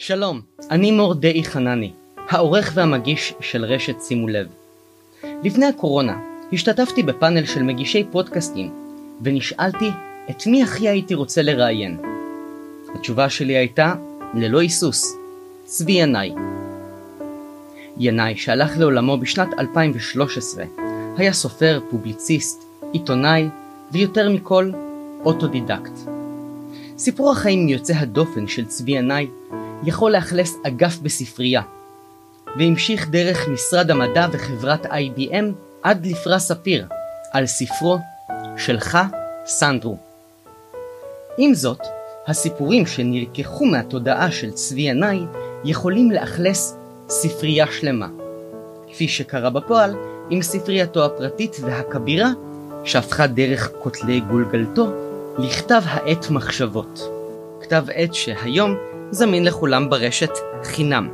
שלום, אני מורדאי חנני, העורך והמגיש של רשת שימו לב. לפני הקורונה השתתפתי בפאנל של מגישי פודקאסטים ונשאלתי את מי הכי הייתי רוצה לראיין. התשובה שלי הייתה, ללא היסוס, צבי ינאי. ינאי, שהלך לעולמו בשנת 2013, היה סופר, פובליציסט, עיתונאי, ויותר מכל, אוטודידקט. סיפור החיים יוצא הדופן של צבי ינאי יכול לאכלס אגף בספרייה, והמשיך דרך משרד המדע וחברת IBM עד לפרס ספיר על ספרו "שלך, סנדרו". עם זאת, הסיפורים שנלקחו מהתודעה של צבי ינאי יכולים לאכלס ספרייה שלמה, כפי שקרה בפועל עם ספרייתו הפרטית והכבירה שהפכה דרך כותלי גולגלתו לכתב העת מחשבות. כתב עת שהיום זמין לכולם ברשת חינם.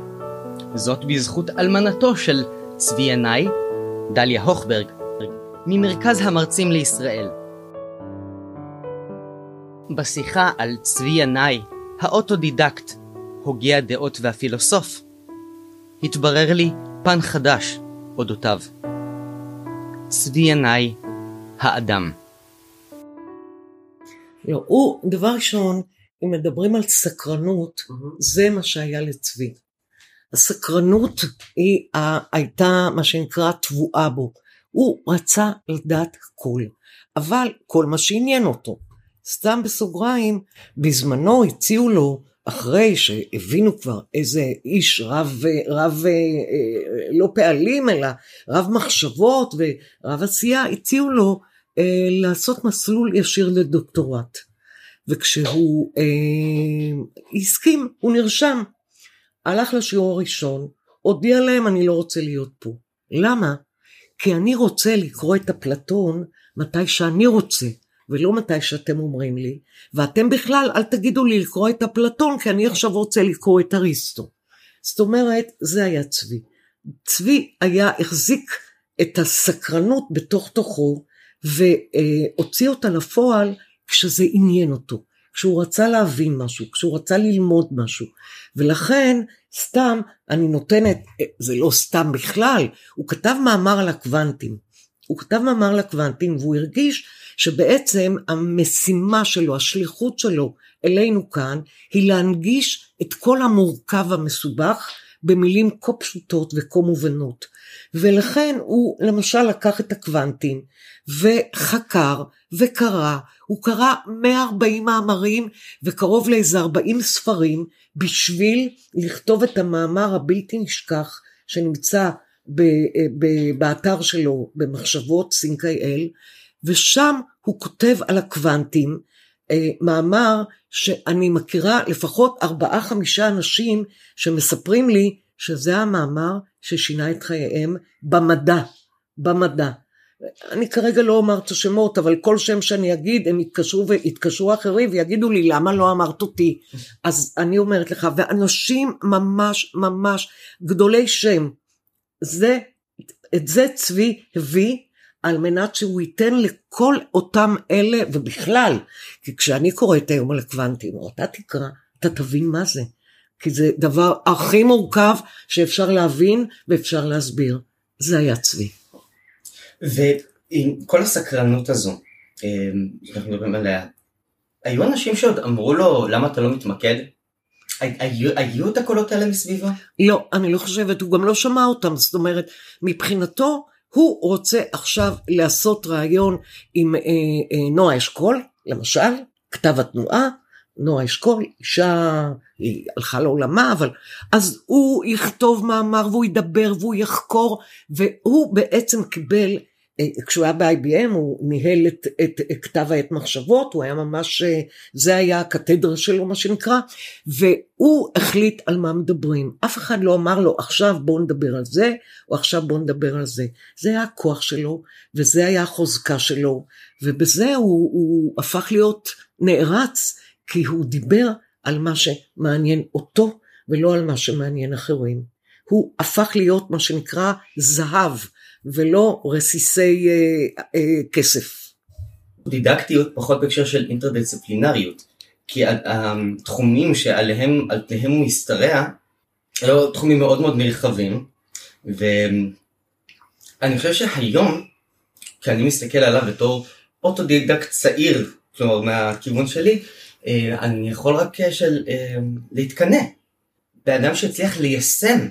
זאת בזכות אלמנתו של צבי ינאי, דליה הוכברג, ממרכז המרצים לישראל. בשיחה על צבי ינאי, האוטודידקט, הוגה הדעות והפילוסוף, התברר לי פן חדש אודותיו. צבי ינאי, האדם. לא, הוא, דבר ראשון, אם מדברים על סקרנות, mm-hmm. זה מה שהיה לצבי. הסקרנות היא הייתה מה שנקרא טבועה בו. הוא רצה לדעת הכל, אבל כל מה שעניין אותו. סתם בסוגריים, בזמנו הציעו לו, אחרי שהבינו כבר איזה איש רב, רב אה, אה, לא פעלים, אלא רב מחשבות ורב עשייה, הציעו לו אה, לעשות מסלול ישיר לדוקטורט. וכשהוא אה, הסכים, הוא נרשם. הלך לשיעור הראשון, הודיע להם אני לא רוצה להיות פה. למה? כי אני רוצה לקרוא את אפלטון מתי שאני רוצה, ולא מתי שאתם אומרים לי, ואתם בכלל אל תגידו לי לקרוא את אפלטון, כי אני עכשיו רוצה לקרוא את אריסטו. זאת אומרת, זה היה צבי. צבי היה, החזיק את הסקרנות בתוך תוכו, והוציא אותה לפועל כשזה עניין אותו, כשהוא רצה להבין משהו, כשהוא רצה ללמוד משהו. ולכן, סתם, אני נותנת, זה לא סתם בכלל, הוא כתב מאמר על הקוונטים. הוא כתב מאמר על הקוונטים והוא הרגיש שבעצם המשימה שלו, השליחות שלו אלינו כאן, היא להנגיש את כל המורכב המסובך במילים כה פשוטות וכה מובנות. ולכן הוא למשל לקח את הקוונטים וחקר וקרא, הוא קרא 140 מאמרים וקרוב לאיזה 40 ספרים בשביל לכתוב את המאמר הבלתי נשכח שנמצא ב, ב, באתר שלו במחשבות סינק.איי.אל ושם הוא כותב על הקוונטים אה, מאמר שאני מכירה לפחות ארבעה חמישה אנשים שמספרים לי שזה המאמר ששינה את חייהם במדע, במדע. אני כרגע לא אומר את השמות, אבל כל שם שאני אגיד, הם יתקשרו ויתקשרו אחרים ויגידו לי, למה לא אמרת אותי? אז אני אומרת לך, ואנשים ממש ממש גדולי שם, זה, את זה צבי הביא על מנת שהוא ייתן לכל אותם אלה, ובכלל, כי כשאני קוראת היום על הקוונטים, או אתה תקרא, אתה תבין מה זה. כי זה דבר הכי מורכב שאפשר להבין ואפשר להסביר. זה היה צבי. ועם כל הסקרנות הזו, אמ, שאנחנו מדברים עליה, היו אנשים שעוד אמרו לו, למה אתה לא מתמקד? היו, היו את הקולות האלה מסביבו? לא, אני לא חושבת, הוא גם לא שמע אותם, זאת אומרת, מבחינתו, הוא רוצה עכשיו לעשות ראיון עם אה, אה, נועה אשכול, למשל, כתב התנועה, נועה אשכול, אישה, היא הלכה לעולמה, אבל... אז הוא יכתוב מאמר והוא ידבר והוא יחקור, והוא בעצם קיבל, אה, כשהוא היה ב-IBM הוא ניהל את, את, את כתב העת מחשבות, הוא היה ממש, אה, זה היה הקתדרה שלו מה שנקרא, והוא החליט על מה מדברים. אף אחד לא אמר לו עכשיו בוא נדבר על זה, או עכשיו בוא נדבר על זה. זה היה הכוח שלו, וזה היה החוזקה שלו, ובזה הוא, הוא הפך להיות נערץ. כי הוא דיבר על מה שמעניין אותו ולא על מה שמעניין אחרים. הוא הפך להיות מה שנקרא זהב ולא רסיסי אה, אה, כסף. דידקטיות פחות בהקשר של אינטרדיסציפלינריות. כי התחומים שעליהם, הוא השתרע, היו תחומים מאוד מאוד נרחבים, ואני חושב שהיום, כי אני מסתכל עליו בתור אוטודידקט צעיר, כלומר מהכיוון שלי, אני יכול רק אה, של, אה, להתקנא באדם שהצליח ליישם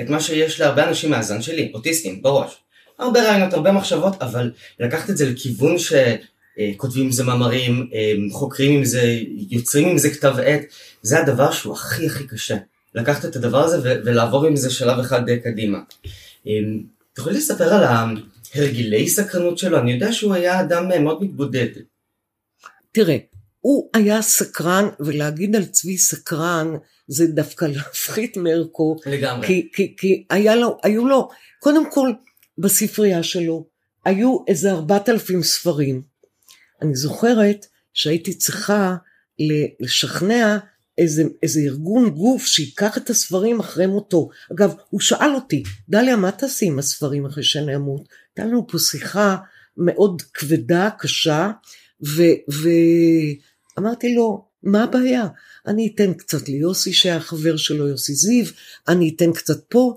את מה שיש להרבה אנשים מהזן שלי, אוטיסטים, בראש. הרבה רעיונות, הרבה מחשבות, אבל לקחת את זה לכיוון שכותבים עם זה מאמרים, חוקרים עם זה, יוצרים עם זה כתב עת, זה הדבר שהוא הכי הכי קשה. לקחת את הדבר הזה ולעבור עם זה שלב אחד קדימה. אתה יכול לספר על ההרגילי סקרנות שלו? אני יודע שהוא היה אדם מאוד מתבודד. תראה, הוא היה סקרן, ולהגיד על צבי סקרן זה דווקא להפחית מערכו. לגמרי. כי, כי, כי היה לו, היו לו, קודם כל, בספרייה שלו, היו איזה ארבעת אלפים ספרים. אני זוכרת שהייתי צריכה לשכנע איזה, איזה ארגון גוף שיקח את הספרים אחרי מותו. אגב, הוא שאל אותי, דליה, מה תעשי עם הספרים אחרי שאני אמות? הייתה לנו פה שיחה מאוד כבדה, קשה, ואמרתי לו, מה הבעיה? אני אתן קצת ליוסי שהיה חבר שלו, יוסי זיו, אני אתן קצת פה.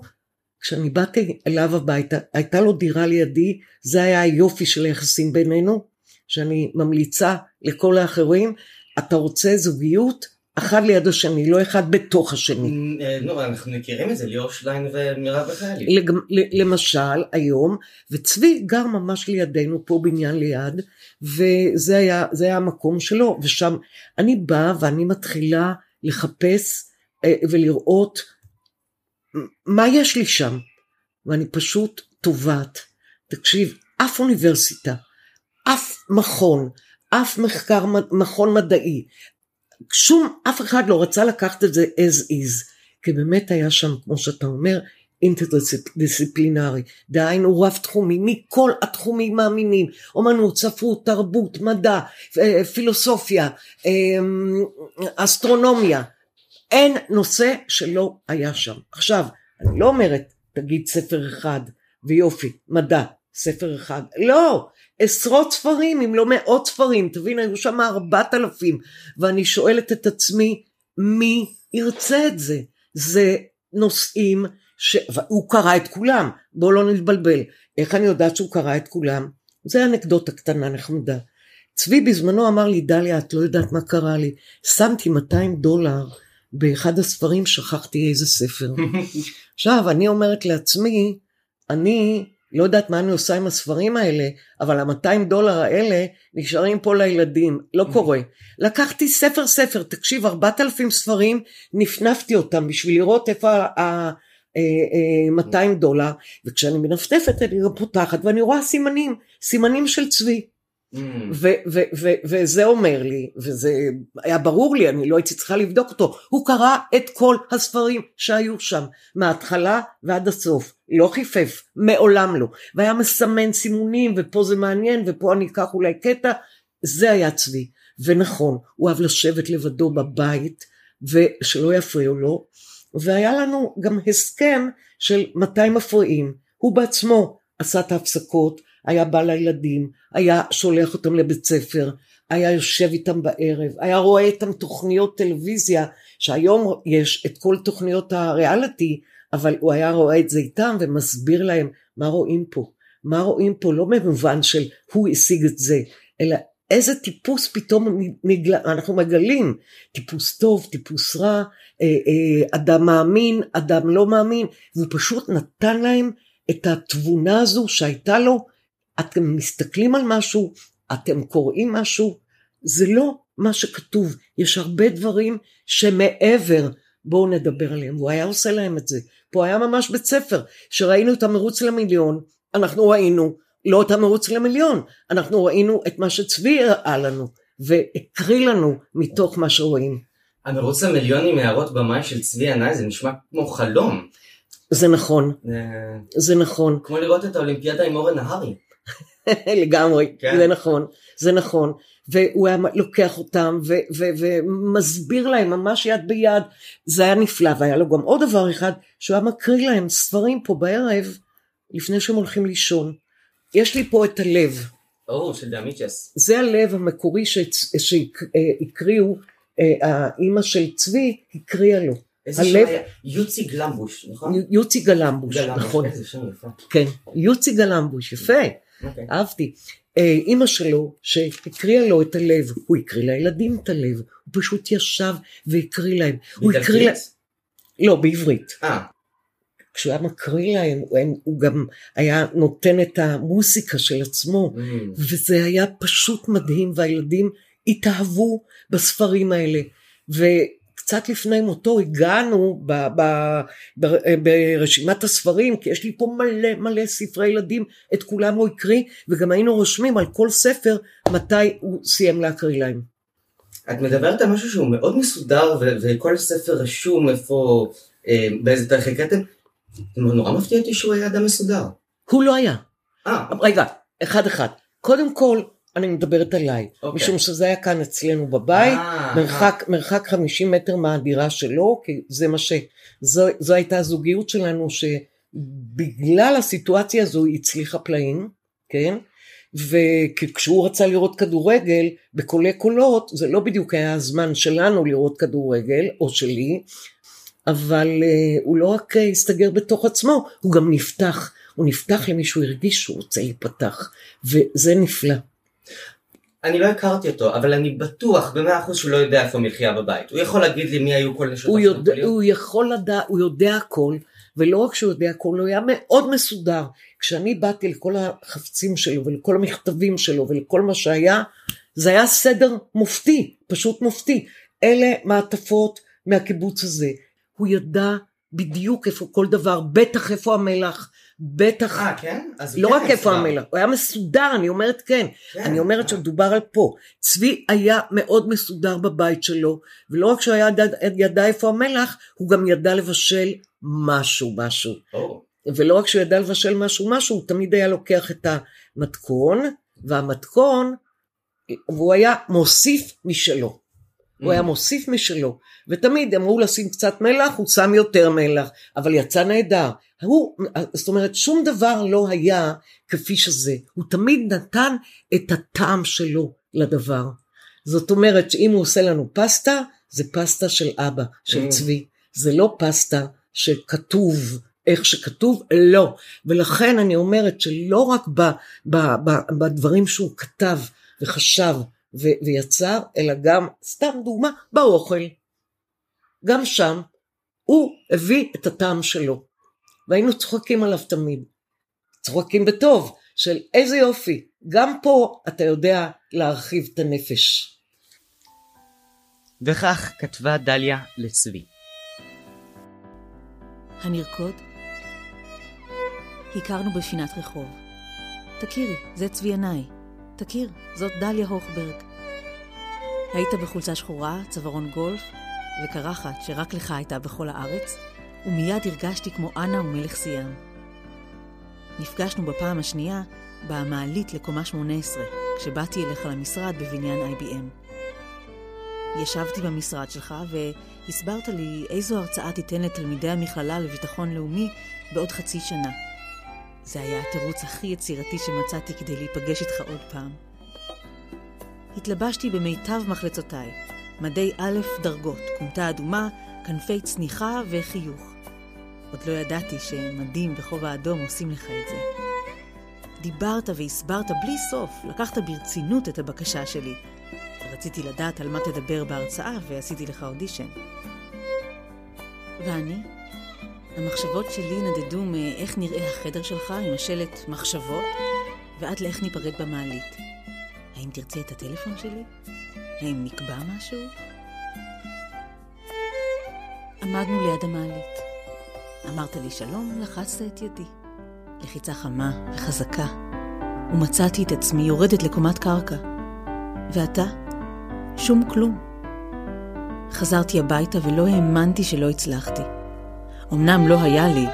כשאני באתי אליו הביתה, הייתה לו דירה לידי, זה היה היופי של היחסים בינינו, שאני ממליצה לכל האחרים, אתה רוצה זוגיות? אחד ליד השני, לא אחד בתוך השני. אה, נו, אנחנו מכירים את זה, ליאור שליין ומירב מיכאלי. למשל, היום, וצבי גר ממש לידינו, פה בניין ליד, וזה היה, היה המקום שלו, ושם אני באה ואני מתחילה לחפש אה, ולראות מה יש לי שם, ואני פשוט טובעת. תקשיב, אף אוניברסיטה, אף מכון, אף מחקר, מכון מדעי, שום, אף אחד לא רצה לקחת את זה as is, כי באמת היה שם, כמו שאתה אומר, אינטרדיסציפלינרי, דהיינו רב תחומי, מכל התחומים מאמינים, אומנות, ספרות, תרבות, מדע, אה, פילוסופיה, אמ, אסטרונומיה, אין נושא שלא היה שם. עכשיו, אני לא אומרת, תגיד ספר אחד, ויופי, מדע, ספר אחד, לא, עשרות ספרים אם לא מאות ספרים. תבין היו שם ארבעת אלפים. ואני שואלת את עצמי מי ירצה את זה? זה נושאים שהוא קרא את כולם. בואו לא נתבלבל. איך אני יודעת שהוא קרא את כולם? זה אנקדוטה קטנה נחמדה. צבי בזמנו אמר לי דליה את לא יודעת מה קרה לי. שמתי 200 דולר באחד הספרים שכחתי איזה ספר. עכשיו אני אומרת לעצמי אני לא יודעת מה אני עושה עם הספרים האלה, אבל ה-200 דולר האלה נשארים פה לילדים, לא mm. קורה. לקחתי ספר ספר, תקשיב, 4,000 ספרים, נפנפתי אותם בשביל לראות איפה ה-200 אה, אה, דולר, וכשאני מנפנפת אני פותחת ואני רואה סימנים, סימנים של צבי. Mm. וזה אומר לי, וזה היה ברור לי, אני לא הייתי צריכה לבדוק אותו, הוא קרא את כל הספרים שהיו שם, מההתחלה ועד הסוף, לא חיפף, מעולם לא, והיה מסמן סימונים, ופה זה מעניין, ופה אני אקח אולי קטע, זה היה צבי, ונכון, הוא אהב לשבת לבדו בבית, ושלא יפריעו לו, והיה לנו גם הסכם של מתי מפריעים, הוא בעצמו עשה את ההפסקות, היה בא לילדים, היה שולח אותם לבית ספר, היה יושב איתם בערב, היה רואה איתם תוכניות טלוויזיה, שהיום יש את כל תוכניות הריאליטי, אבל הוא היה רואה את זה איתם ומסביר להם מה רואים פה. מה רואים פה לא במובן של הוא השיג את זה, אלא איזה טיפוס פתאום נגל... אנחנו מגלים, טיפוס טוב, טיפוס רע, אה, אה, אדם מאמין, אדם לא מאמין, והוא פשוט נתן להם את התבונה הזו שהייתה לו אתם מסתכלים על משהו, אתם קוראים משהו, זה לא מה שכתוב, יש הרבה דברים שמעבר, בואו נדבר עליהם, הוא היה עושה להם את זה, פה היה ממש בית ספר, שראינו את המרוץ למיליון, אנחנו ראינו לא את המרוץ למיליון, אנחנו ראינו את מה שצבי הראה לנו, והקריא לנו מתוך מה שרואים. המרוץ למיליון עם הערות במאי של צבי ענאי זה נשמע כמו חלום. זה נכון, זה נכון. כמו לראות את האולימפיאדה עם אורן נהרי. לגמרי, כן. זה נכון, זה נכון. והוא היה לוקח אותם ו- ו- ומסביר להם ממש יד ביד, זה היה נפלא, והיה לו גם עוד דבר אחד, שהוא היה מקריא להם ספרים פה בערב, לפני שהם הולכים לישון. יש לי פה את הלב. או, של דמיצ'ס. זה הלב המקורי שהקריאו האימא של צבי הקריאה לו. איזה הלב- שם היה? יוצי גלמבוש, נכון? יוצי גלמבוש, גלמבוש, נכון. איזה שם יפה. כן, יוצי גלמבוש, יפה, אוקיי. אהבתי. אה, אימא שלו שהקריאה לו את הלב, הוא הקריא לילדים את הלב, הוא פשוט ישב והקריא להם. הוא הקריא להם, באיטלקית? לא, בעברית. אה, כשהוא היה מקריא להם, הוא, גם היה נותן את המוסיקה של עצמו, mm, וזה היה פשוט מדהים, והילדים התאהבו בספרים האלה. וקצת לפני מותו הגענו ב, ב, ב, ברשימת הספרים, כי יש לי פה מלא מלא ספרי ילדים, את כולם הוא הקריא, וגם היינו רושמים על כל ספר מתי הוא סיים להקריא להם. את מדברת על משהו שהוא מאוד מסודר ו- וכל ספר רשום איפה, אה, באיזה תאריך הקראתם. נורא מפתיע אותי שהוא היה אדם מסודר. הוא לא היה. אה, רגע, אחד אחד. קודם כל, אני מדברת עליי, אוקיי. משום שזה היה כאן אצלנו בבית, אה, מרחק, מרחק 50 מטר מהדירה שלו, כי זה מה ש... זו, זו הייתה הזוגיות שלנו, שבגלל הסיטואציה הזו היא הצליחה פלאים, כן? וכשהוא רצה לראות כדורגל בקולי קולות, זה לא בדיוק היה הזמן שלנו לראות כדורגל, או שלי, אבל uh, הוא לא רק הסתגר בתוך עצמו, הוא גם נפתח. הוא נפתח למי שהוא הרגיש שהוא רוצה להיפתח, וזה נפלא. אני לא הכרתי אותו, אבל אני בטוח במאה אחוז שהוא לא יודע איפה מחיה בבית. הוא יכול להגיד לי מי היו כל נשות הוא יודע? הוא יכול לדעת, הוא יודע הכל, ולא רק שהוא יודע הכל, הוא היה מאוד מסודר. כשאני באתי לכל החפצים שלו ולכל המכתבים שלו ולכל מה שהיה, זה היה סדר מופתי, פשוט מופתי. אלה מעטפות מהקיבוץ הזה. הוא ידע בדיוק איפה כל דבר, בטח איפה המלח, בטח, אה, כן? אז לא כן רק איפה. המלח, הוא היה מסודר, אני אומרת כן. כן, אני אומרת אה. שמדובר על פה. צבי היה מאוד מסודר בבית שלו, ולא רק שהוא היה ידע, ידע איפה המלח, הוא גם ידע לבשל משהו משהו. או, ולא רק שהוא ידע לבשל משהו משהו, הוא תמיד היה לוקח את המתכון, והמתכון, והוא היה מוסיף משלו. הוא היה מוסיף משלו, ותמיד אמרו לשים קצת מלח, הוא שם יותר מלח, אבל יצא נהדר. הוא, זאת אומרת, שום דבר לא היה כפי שזה. הוא תמיד נתן את הטעם שלו לדבר. זאת אומרת שאם הוא עושה לנו פסטה, זה פסטה של אבא, של Mm. צבי. זה לא פסטה שכתוב איך שכתוב, לא. ולכן אני אומרת שלא רק ב, ב, ב, בדברים שהוא כתב וחשב ו- ויצר, אלא גם, סתם דוגמה, באוכל. גם שם הוא הביא את הטעם שלו. והיינו צוחקים עליו תמיד. צוחקים בטוב, של איזה יופי, גם פה אתה יודע להרחיב את הנפש. וכך כתבה דליה לצבי. הנרקוד? הכרנו בפינת רחוב. תכירי, זה צבי עיניי. תכיר, זאת דליה הוכברג. היית בחולצה שחורה, צווארון גולף, וקרחת שרק לך הייתה בכל הארץ, ומיד הרגשתי כמו אנה ומלך סיאם. נפגשנו בפעם השנייה במעלית לקומה 18, כשבאתי אליך למשרד בבניין IBM. ישבתי במשרד שלך והסברת לי איזו הרצאה תיתן לתלמידי המכללה לביטחון לאומי בעוד חצי שנה. זה היה התירוץ הכי יצירתי שמצאתי כדי להיפגש איתך עוד פעם. התלבשתי במיטב מחלצותיי, מדי א' דרגות, כומתה אדומה, כנפי צניחה וחיוך. עוד לא ידעתי שמדים וכובע אדום עושים לך את זה. דיברת והסברת בלי סוף, לקחת ברצינות את הבקשה שלי. רציתי לדעת על מה תדבר בהרצאה ועשיתי לך אודישן. ואני? המחשבות שלי נדדו מאיך נראה החדר שלך עם השלט מחשבות, ועד לאיך ניפרד במעלית. האם תרצה את הטלפון שלי? האם נקבע משהו? עמדנו ליד המעלית. אמרת לי שלום, לחצת את ידי. לחיצה חמה וחזקה, ומצאתי את עצמי יורדת לקומת קרקע. ואתה? שום כלום. חזרתי הביתה ולא האמנתי שלא הצלחתי. אמנם לא היה לי,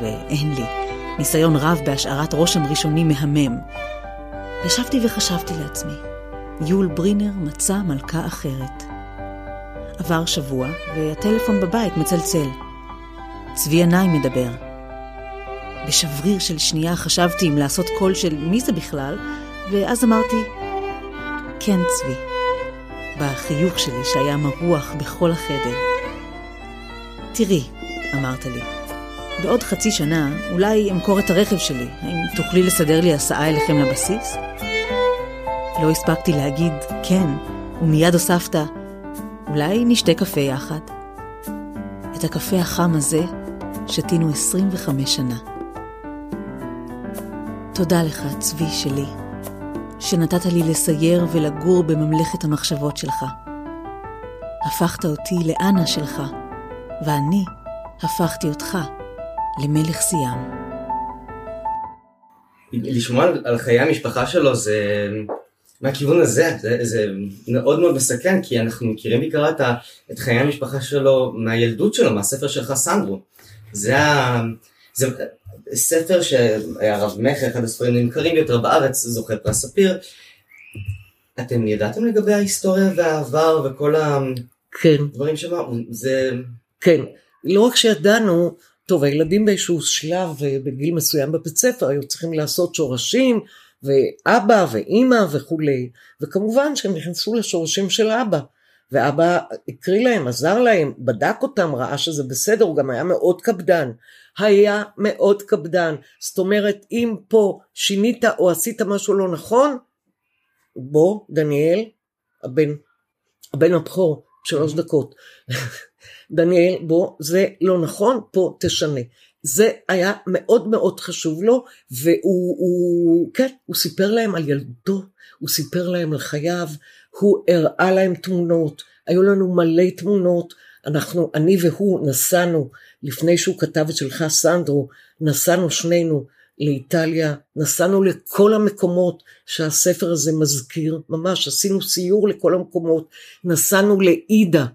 ואין לי, ניסיון רב בהשארת רושם ראשוני מהמם. ישבתי וחשבתי לעצמי, יול ברינר מצא מלכה אחרת. עבר שבוע, והטלפון בבית מצלצל. צבי עיניים מדבר. בשבריר של שנייה חשבתי אם לעשות קול של מי זה בכלל, ואז אמרתי, כן צבי, בחיוך שלי שהיה מרוח בכל החדר. תראי, אמרת לי, בעוד חצי שנה אולי אמכור את הרכב שלי, האם תוכלי לסדר לי הסעה אליכם לבסיס? לא הספקתי להגיד כן, ומיד הוספת, אולי נשתה קפה יחד. את הקפה החם הזה שתינו 25 שנה. תודה לך, צבי שלי, שנתת לי לסייר ולגור בממלכת המחשבות שלך. הפכת אותי לאנה שלך, ואני הפכתי אותך למלך סיאם. לשמוע על חיי המשפחה שלו זה מהכיוון הזה, זה, זה מאוד מאוד מסכן, כי אנחנו מכירים בעיקר את, את חיי המשפחה שלו מהילדות שלו, מהספר של חסנדרו. זה, ה, זה ספר שהיה רב מכר, אחד הספרים הנמכרים ביותר בארץ, זוכה פרס ספיר. אתם ידעתם לגבי ההיסטוריה והעבר וכל הדברים כן. שם? זה... כן. לא רק שידענו, טוב, הילדים באיזשהו שלב, אה, בגיל מסוים בבית ספר, היו צריכים לעשות שורשים, ואבא ואימא וכולי, וכמובן שהם נכנסו לשורשים של אבא, ואבא הקריא להם, עזר להם, בדק אותם, ראה שזה בסדר, הוא גם היה מאוד קפדן. היה מאוד קפדן. זאת אומרת, אם פה שינית או עשית משהו לא נכון, בוא, דניאל, הבן, הבן הבכור, שלוש דקות. דניאל, בוא, זה לא נכון, פה תשנה. זה היה מאוד מאוד חשוב לו, והוא, הוא, כן, הוא סיפר להם על ילדותו, הוא סיפר להם על חייו, הוא הראה להם תמונות, היו לנו מלא תמונות, אנחנו, אני והוא נסענו, לפני שהוא כתב את שלך סנדרו, נסענו שנינו לאיטליה, נסענו לכל המקומות שהספר הזה מזכיר, ממש עשינו סיור לכל המקומות, נסענו לאידה,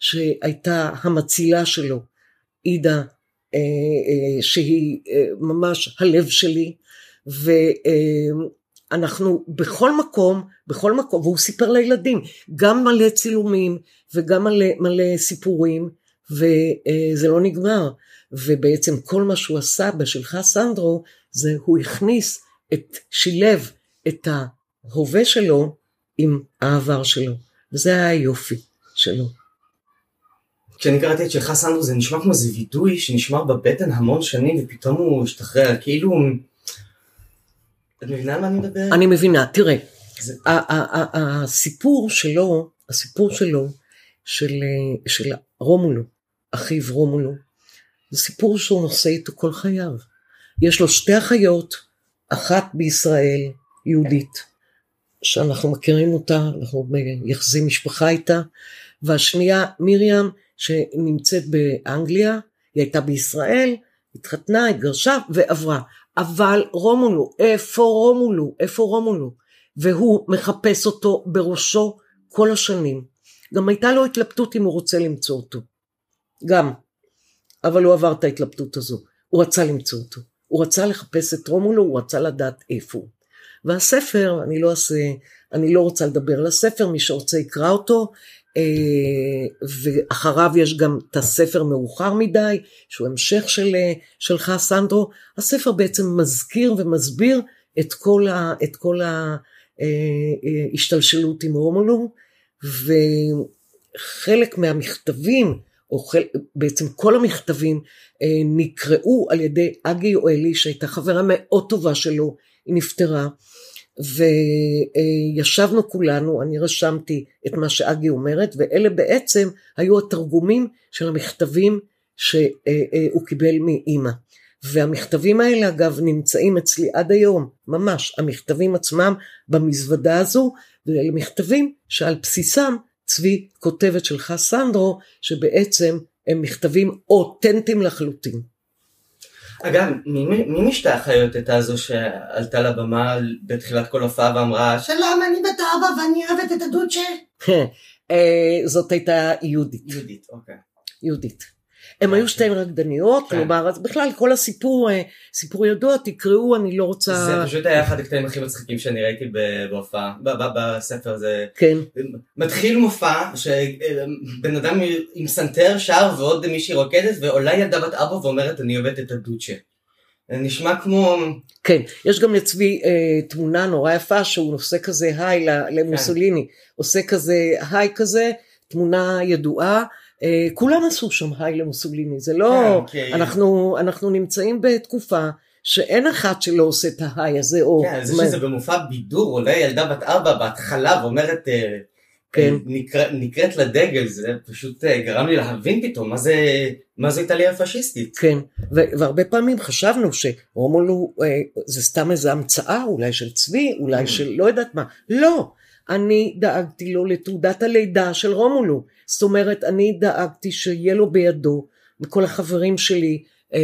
שהייתה המצילה שלו, עידה אה, אה, שהיא אה, ממש הלב שלי, ואנחנו בכל מקום, בכל מקום, והוא סיפר לילדים, גם מלא צילומים וגם מלא, מלא סיפורים, וזה לא נגמר. ובעצם כל מה שהוא עשה בשלך סנדרו, זה הוא הכניס את, שילב את ההווה שלו עם העבר שלו, וזה היה היופי שלו. כשאני קראתי את שלך סנדרו זה נשמע כמו איזה וידוי שנשמר בבטן המון שנים ופתאום הוא השתחרר, כאילו... את מבינה על מה אני מדבר? אני מבינה, תראה, זה... הסיפור שלו, הסיפור שלו, של, של רומולו, אחיו רומולו, זה סיפור שהוא נושא איתו כל חייו. יש לו שתי אחיות, אחת בישראל, יהודית, שאנחנו מכירים אותה, אנחנו ביחסי משפחה איתה, והשנייה מרים שנמצאת באנגליה, היא הייתה בישראל, התחתנה, התגרשה ועברה. אבל רומולו, איפה רומולו? איפה רומולו? והוא מחפש אותו בראשו כל השנים. גם הייתה לו התלבטות אם הוא רוצה למצוא אותו. גם. אבל הוא עבר את ההתלבטות הזו. הוא רצה למצוא אותו. הוא רצה לחפש את רומולו, הוא רצה לדעת איפה הוא. והספר, אני לא אעשה, אני לא רוצה לדבר על הספר, מי שרוצה יקרא אותו, ואחריו יש גם את הספר מאוחר מדי, שהוא המשך של, אה, שלך סנדרו. הספר בעצם מזכיר ומסביר את כל, ה, את כל ההשתלשלות אה, עם רומולו, וחלק מהמכתבים, או חל, בעצם כל המכתבים, נקראו על ידי אגי יואלי, שהייתה חברה מאוד טובה שלו, היא נפטרה. וישבנו כולנו, אני רשמתי את מה שאגי אומרת, ואלה בעצם היו התרגומים של המכתבים שהוא קיבל מאימא. והמכתבים האלה אגב נמצאים אצלי עד היום, ממש, המכתבים עצמם במזוודה הזו, ואלה מכתבים שעל בסיסם צבי כותבת שלך סנדרו, שבעצם הם מכתבים אותנטיים לחלוטין. אגב, מי, מי החיות הייתה זו שעלתה לבמה בתחילת כל הופעה ואמרה שלום אני בטאבה ואני אוהבת את הדוצ'ה? אה, זאת הייתה יהודית. יהודית, אוקיי. יהודית. הם היו שתיהן רקדניות, כן. כלומר, אז בכלל כל הסיפור, אה, סיפור ידוע, תקראו, אני לא רוצה... זה פשוט היה אחד הקטעים הכי מצחיקים שאני ראיתי בהופעה, בספר הזה. כן. מתחיל מופע שבן אדם עם סנטר שר ועוד מישהי רוקדת, ועולה ילדה בת ארבע ואומרת אני אוהבת את הדוצ'ה. נשמע כמו... כן, יש גם לצבי אה, תמונה נורא יפה שהוא עושה כזה הייל מוסוליני, כן. עושה כזה הייל כזה, תמונה ידועה. אה, כולם עשו שם הייל מוסוליני, זה לא, כן, כן. אנחנו, אנחנו נמצאים בתקופה שאין אחד שלא עושה את ההיי הזה, או... כן, זה שזה במופע בידור, עולה ילדה בת ארבע בהתחלה ואומרת, אה, כן. נקרא, נקראת לדגל, זה פשוט אה, גרם לי להבין פתאום מה זה, מה זה איטליה הפשיסטית. כן, והרבה פעמים חשבנו שרומולו זה סתם איזה המצאה, אולי של צבי, אולי של לא יודעת מה. לא, אני דאגתי לו לתעודת הלידה של רומולו. זאת אומרת, אני דאגתי שיהיה לו בידו, מכל החברים שלי, אה,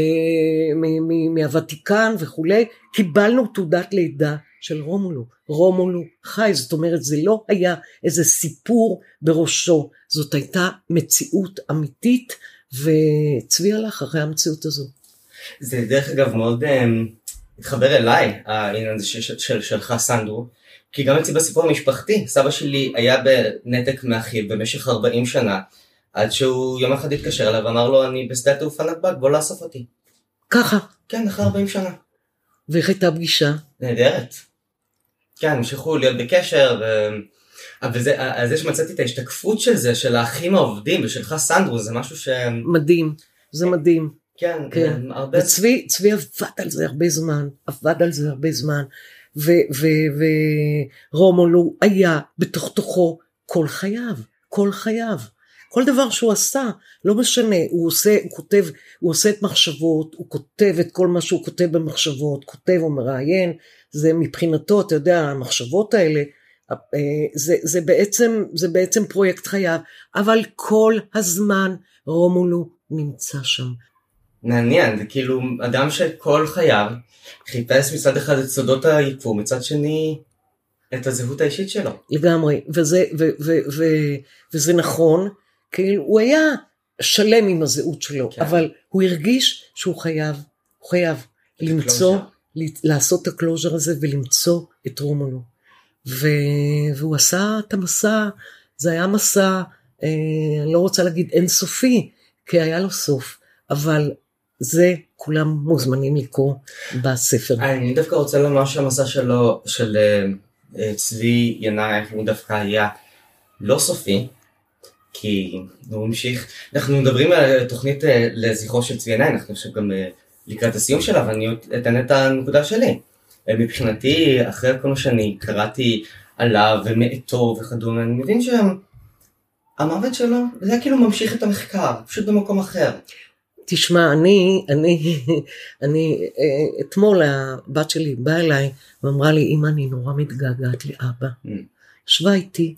מהוותיקן וכולי, קיבלנו תעודת לידה של רומולו. רומולו חי, זאת אומרת, זה לא היה איזה סיפור בראשו, זאת הייתה מציאות אמיתית, וצבי הלך אחרי המציאות הזו. זה דרך אגב מאוד אה, התחבר אליי, העניין הזה שלך סנדרו. כי גם אצלי בסיפור המשפחתי, סבא שלי היה בנתק מאחיו במשך 40 שנה, עד שהוא יום אחד התקשר אליו ואמר לו, אני בשדה התעופה נתב"ג, בוא לאסוף אותי. ככה? כן, אחרי 40 שנה. ואיך הייתה פגישה? נהדרת. כן, המשיכו להיות בקשר, ו... אבל זה, אז זה שמצאתי את ההשתקפות של זה, של האחים העובדים ושלך סנדרו, זה משהו ש... מדהים, זה מדהים. כן, כן. הרבה... וצבי צבי עבד על זה הרבה זמן, עבד על זה הרבה זמן. ורומולו היה בתוך תוכו כל חייו, כל חייו. כל דבר שהוא עשה, לא משנה, הוא עושה, הוא כותב, הוא עושה את מחשבות, הוא כותב את כל מה שהוא כותב במחשבות, כותב או מראיין, זה מבחינתו, אתה יודע, המחשבות האלה, אה, זה, זה, בעצם, זה בעצם פרויקט חייו, אבל כל הזמן רומולו נמצא שם. מעניין, זה כאילו אדם שכל חייו חיפש מצד אחד את סודות היקום, מצד שני את הזהות האישית שלו. לגמרי, וזה, ו, ו, ו, וזה נכון, כאילו הוא היה שלם עם הזהות שלו, כן. אבל הוא הרגיש שהוא חייב, הוא חייב למצוא, לעשות את הקלוז'ר הזה ולמצוא את רומולו. ו, והוא עשה את המסע, זה היה מסע, אה, אני לא רוצה להגיד אינסופי, כי היה לו סוף, אבל זה כולם מוזמנים לקרוא בספר. אני דווקא רוצה לומר שהמסע שלו, של uh, צבי ינאי, הוא דווקא היה לא סופי, כי הוא המשיך, אנחנו מדברים על תוכנית uh, לזכרו של צבי ינאי, אנחנו עכשיו גם לקראת הסיום שלה ואני אתן את הנקודה שלי. מבחינתי, אחרי כל מה שאני קראתי עליו ומאתו וכדומה, אני מבין שהמוות שלו זה כאילו ממשיך את המחקר, פשוט במקום אחר. תשמע, אני, אני, אני, אה, אתמול הבת שלי באה אליי ואמרה לי, אמא, אני נורא מתגעגעת לאבא. Mm. ישבה איתי,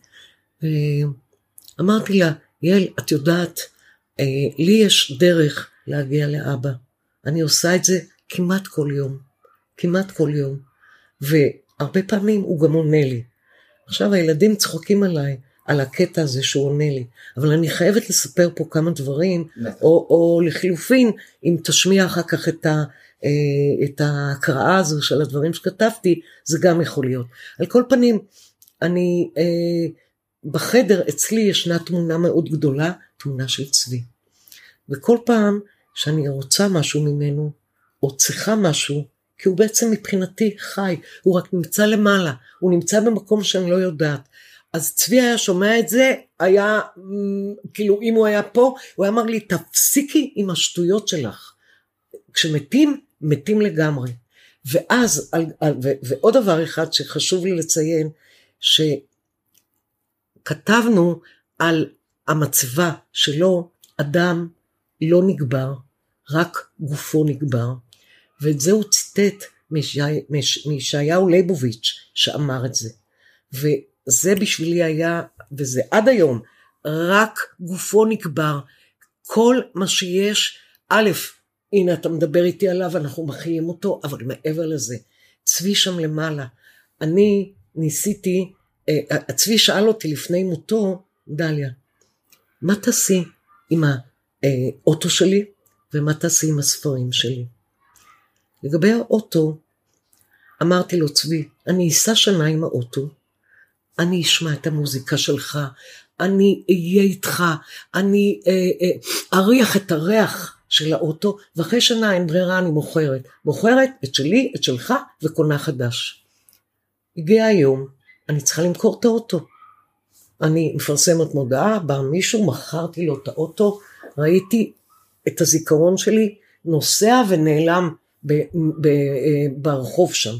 ואמרתי לה, יעל, את יודעת, אה, לי יש דרך להגיע לאבא. אני עושה את זה כמעט כל יום. כמעט כל יום. והרבה פעמים הוא גם עונה לי. עכשיו הילדים צוחקים עליי, על הקטע הזה שהוא עונה לי. אבל אני חייבת לספר פה כמה דברים, או, או לחילופין, אם תשמיע אחר כך את, ה, אה, את ההקראה הזו של הדברים שכתבתי, זה גם יכול להיות. על כל פנים, אני, אה, בחדר אצלי ישנה תמונה מאוד גדולה, תמונה של צבי. וכל פעם שאני רוצה משהו ממנו, או צריכה משהו, כי הוא בעצם מבחינתי חי, הוא רק נמצא למעלה, הוא נמצא במקום שאני לא יודעת. אז צבי היה שומע את זה, היה, כאילו אם הוא היה פה, הוא היה אמר לי, תפסיקי עם השטויות שלך. כשמתים, מתים לגמרי. ואז, על, על, ו, ועוד דבר אחד שחשוב לי לציין, שכתבנו על המצבה שלו, אדם לא נגבר, רק גופו נגבר. ואת זה הוא ציטט מישעיהו ליבוביץ' שאמר את זה. זה בשבילי היה, וזה עד היום, רק גופו נקבר. כל מה שיש, א', הנה אתה מדבר איתי עליו, אנחנו מחיים אותו, אבל מעבר לזה, צבי שם למעלה. אני ניסיתי, אה, צבי שאל אותי לפני מותו, דליה, מה תעשי עם האוטו שלי ומה תעשי עם הספרים שלי? לגבי האוטו, אמרתי לו, צבי, אני אסע שנה עם האוטו, אני אשמע את המוזיקה שלך, אני אהיה איתך, אני אה, אה, אריח את הריח של האוטו, ואחרי שנה אין ברירה, אני מוכרת. מוכרת את שלי, את שלך, וקונה חדש. הגיע היום, אני צריכה למכור את האוטו. אני מפרסמת מודעה, בא מישהו, מכרתי לו את האוטו, ראיתי את הזיכרון שלי נוסע ונעלם ב, ב, אה, ברחוב שם.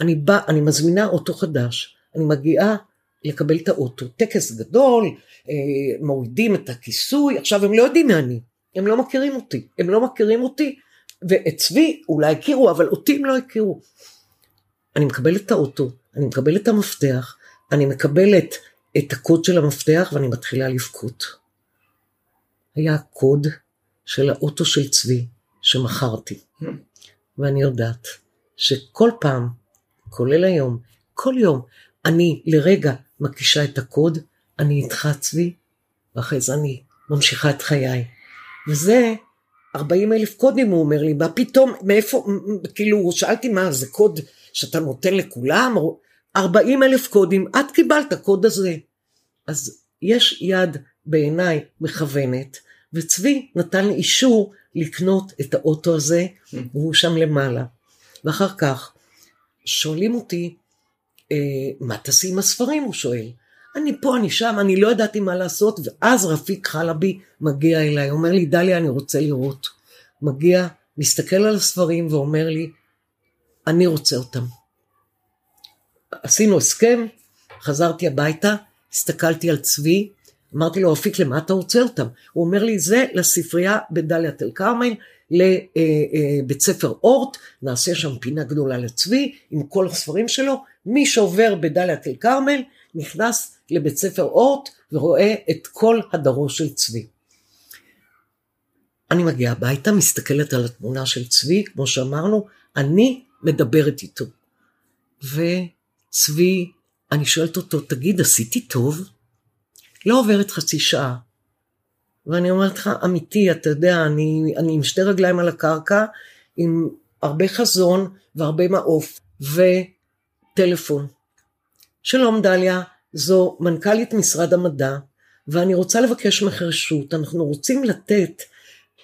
אני בא, אני מזמינה אוטו חדש, אני מגיעה לקבל את האוטו, טקס גדול, אה, מורידים את הכיסוי, עכשיו הם לא יודעים מי אני, הם לא מכירים אותי, הם לא מכירים אותי, ואת צבי אולי הכירו, אבל אותי הם לא הכירו. אני מקבלת את האוטו, אני מקבלת את המפתח, אני מקבלת את הקוד של המפתח ואני מתחילה לבכות. היה הקוד של האוטו של צבי שמכרתי. ואני יודעת שכל פעם, כולל היום, כל יום, אני לרגע מקישה את הקוד, אני איתך צבי, ואחרי זה אני ממשיכה את חיי. וזה 40 אלף קודים, הוא אומר לי, מה פתאום, מאיפה, כאילו, שאלתי מה, זה קוד שאתה נותן לכולם? 40 אלף קודים, את קיבלת קוד הזה. אז יש יד בעיניי מכוונת, וצבי נתן לי אישור לקנות את האוטו הזה, והוא שם למעלה. ואחר כך שואלים אותי, מה תעשי עם הספרים? הוא שואל. אני פה, אני שם, אני לא ידעתי מה לעשות, ואז רפיק חלבי מגיע אליי, אומר לי, דליה, אני רוצה לראות. מגיע, מסתכל על הספרים ואומר לי, אני רוצה אותם. עשינו הסכם, חזרתי הביתה, הסתכלתי על צבי, אמרתי לו, אפיק, למה אתה רוצה אותם? הוא אומר לי, זה לספרייה בדאלית אל כרמל, לבית אה, ספר אורט, נעשה שם פינה גדולה לצבי, עם כל הספרים שלו. מי שעובר בדאלית אל כרמל, נכנס לבית ספר אורט ורואה את כל הדרו של צבי. אני מגיעה הביתה, מסתכלת על התמונה של צבי, כמו שאמרנו, אני מדברת איתו. וצבי, אני שואלת אותו, תגיד, עשיתי טוב? לא עוברת חצי שעה. ואני אומרת לך, אמיתי, אתה יודע, אני, אני עם שתי רגליים על הקרקע, עם הרבה חזון והרבה מעוף, וטלפון. שלום דליה, זו מנכ"לית משרד המדע, ואני רוצה לבקש ממך רשות, אנחנו רוצים לתת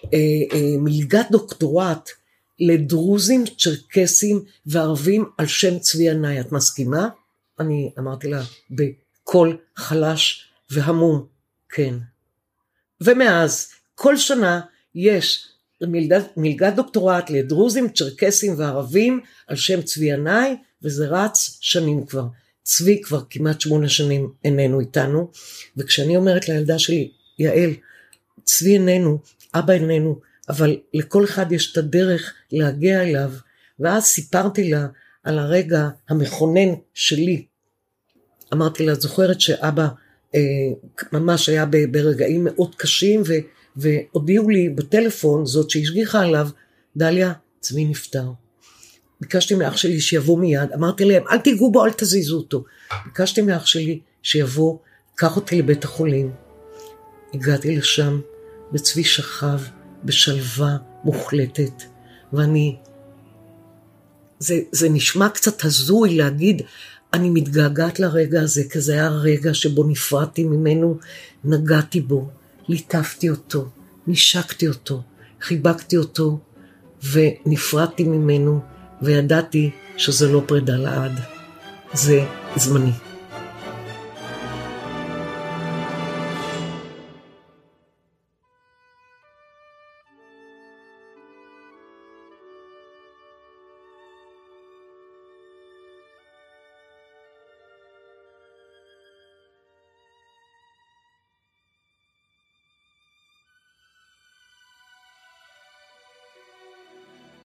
אה, אה, מלגת דוקטורט לדרוזים, צ'רקסים וערבים על שם צבי ינאי, את מסכימה? אני אמרתי לה בקול חלש והמום, כן. ומאז, כל שנה יש מלגת, מלגת דוקטורט לדרוזים, צ'רקסים וערבים על שם צבי ינאי, וזה רץ שנים כבר. צבי כבר כמעט שמונה שנים איננו איתנו, וכשאני אומרת לילדה שלי, יעל, צבי איננו, אבא איננו, אבל לכל אחד יש את הדרך להגיע אליו, ואז סיפרתי לה על הרגע המכונן שלי. אמרתי לה, זוכרת שאבא ממש היה ברגעים מאוד קשים, והודיעו לי בטלפון, זאת שהשגיחה עליו, דליה, צבי נפטר. ביקשתי מאח שלי שיבוא מיד, אמרתי להם, אל תיגעו בו, אל תזיזו אותו. ביקשתי מאח שלי שיבוא, קח אותי לבית החולים. הגעתי לשם, וצבי שכב בשלווה מוחלטת, ואני... זה, זה נשמע קצת הזוי להגיד, אני מתגעגעת לרגע הזה, כי זה היה הרגע שבו נפרדתי ממנו, נגעתי בו, ליטפתי אותו, נשקתי אותו, חיבקתי אותו, ונפרדתי ממנו, וידעתי שזה לא פרידה לעד, זה זמני.